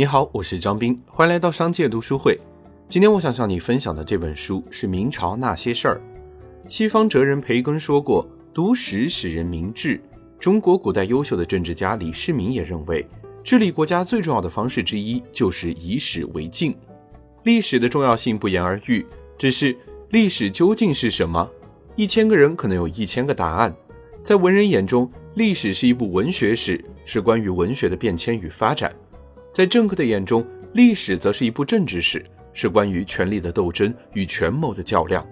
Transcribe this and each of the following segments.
你好，我是张斌，欢迎来到商界读书会。今天我想向你分享的这本书是《明朝那些事儿》。西方哲人培根说过：“读史使人明智。”中国古代优秀的政治家李世民也认为，治理国家最重要的方式之一就是以史为镜。历史的重要性不言而喻，只是历史究竟是什么？一千个人可能有一千个答案。在文人眼中，历史是一部文学史，是关于文学的变迁与发展；在政客的眼中，历史则是一部政治史，是关于权力的斗争与权谋的较量；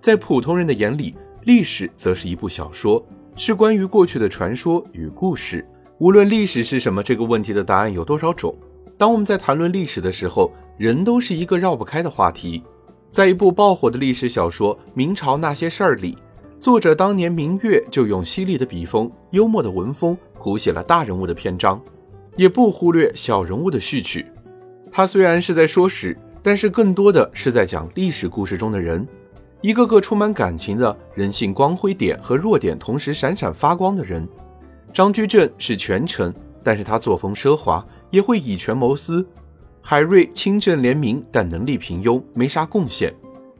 在普通人的眼里，历史则是一部小说，是关于过去的传说与故事。无论历史是什么，这个问题的答案有多少种，当我们在谈论历史的时候，人都是一个绕不开的话题。在一部爆火的历史小说《明朝那些事儿》里。作者当年明月就用犀利的笔锋、幽默的文风谱写了大人物的篇章，也不忽略小人物的序曲。他虽然是在说史，但是更多的是在讲历史故事中的人，一个个充满感情的人性光辉点和弱点同时闪闪发光的人。张居正是权臣，但是他作风奢华，也会以权谋私。海瑞清正廉明，但能力平庸，没啥贡献。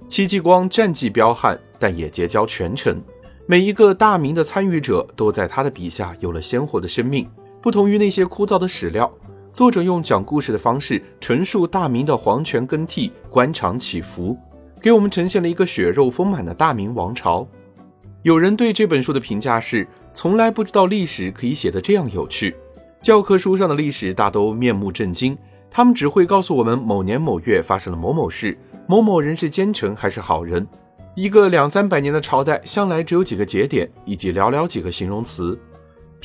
戚继光战绩彪悍，但也结交权臣。每一个大明的参与者都在他的笔下有了鲜活的生命。不同于那些枯燥的史料，作者用讲故事的方式陈述大明的皇权更替、官场起伏，给我们呈现了一个血肉丰满的大明王朝。有人对这本书的评价是：从来不知道历史可以写得这样有趣。教科书上的历史大都面目震惊，他们只会告诉我们某年某月发生了某某事。某某人是奸臣还是好人？一个两三百年的朝代，向来只有几个节点以及寥寥几个形容词，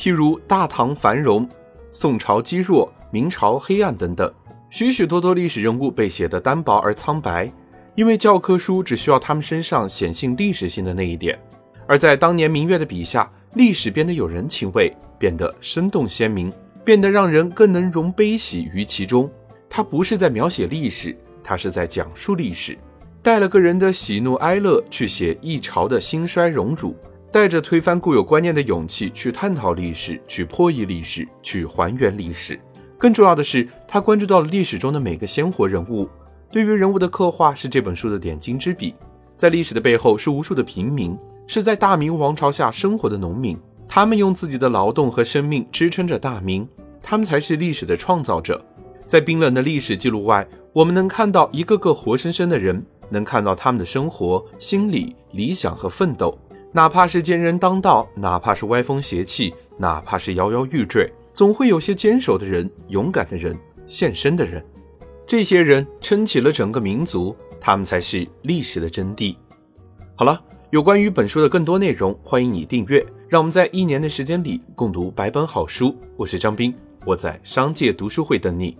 譬如大唐繁荣、宋朝积弱、明朝黑暗等等。许许多多历史人物被写得单薄而苍白，因为教科书只需要他们身上显性历史性的那一点。而在当年明月的笔下，历史变得有人情味，变得生动鲜明，变得让人更能容悲喜于其中。他不是在描写历史。他是在讲述历史，带了个人的喜怒哀乐去写一朝的兴衰荣辱，带着推翻固有观念的勇气去探讨历史，去破译历史，去还原历史。更重要的是，他关注到了历史中的每个鲜活人物，对于人物的刻画是这本书的点睛之笔。在历史的背后是无数的平民，是在大明王朝下生活的农民，他们用自己的劳动和生命支撑着大明，他们才是历史的创造者。在冰冷的历史记录外，我们能看到一个个活生生的人，能看到他们的生活、心理、理想和奋斗。哪怕是奸人当道，哪怕是歪风邪气，哪怕是摇摇欲坠，总会有些坚守的人、勇敢的人、献身的人。这些人撑起了整个民族，他们才是历史的真谛。好了，有关于本书的更多内容，欢迎你订阅。让我们在一年的时间里共读百本好书。我是张斌，我在商界读书会等你。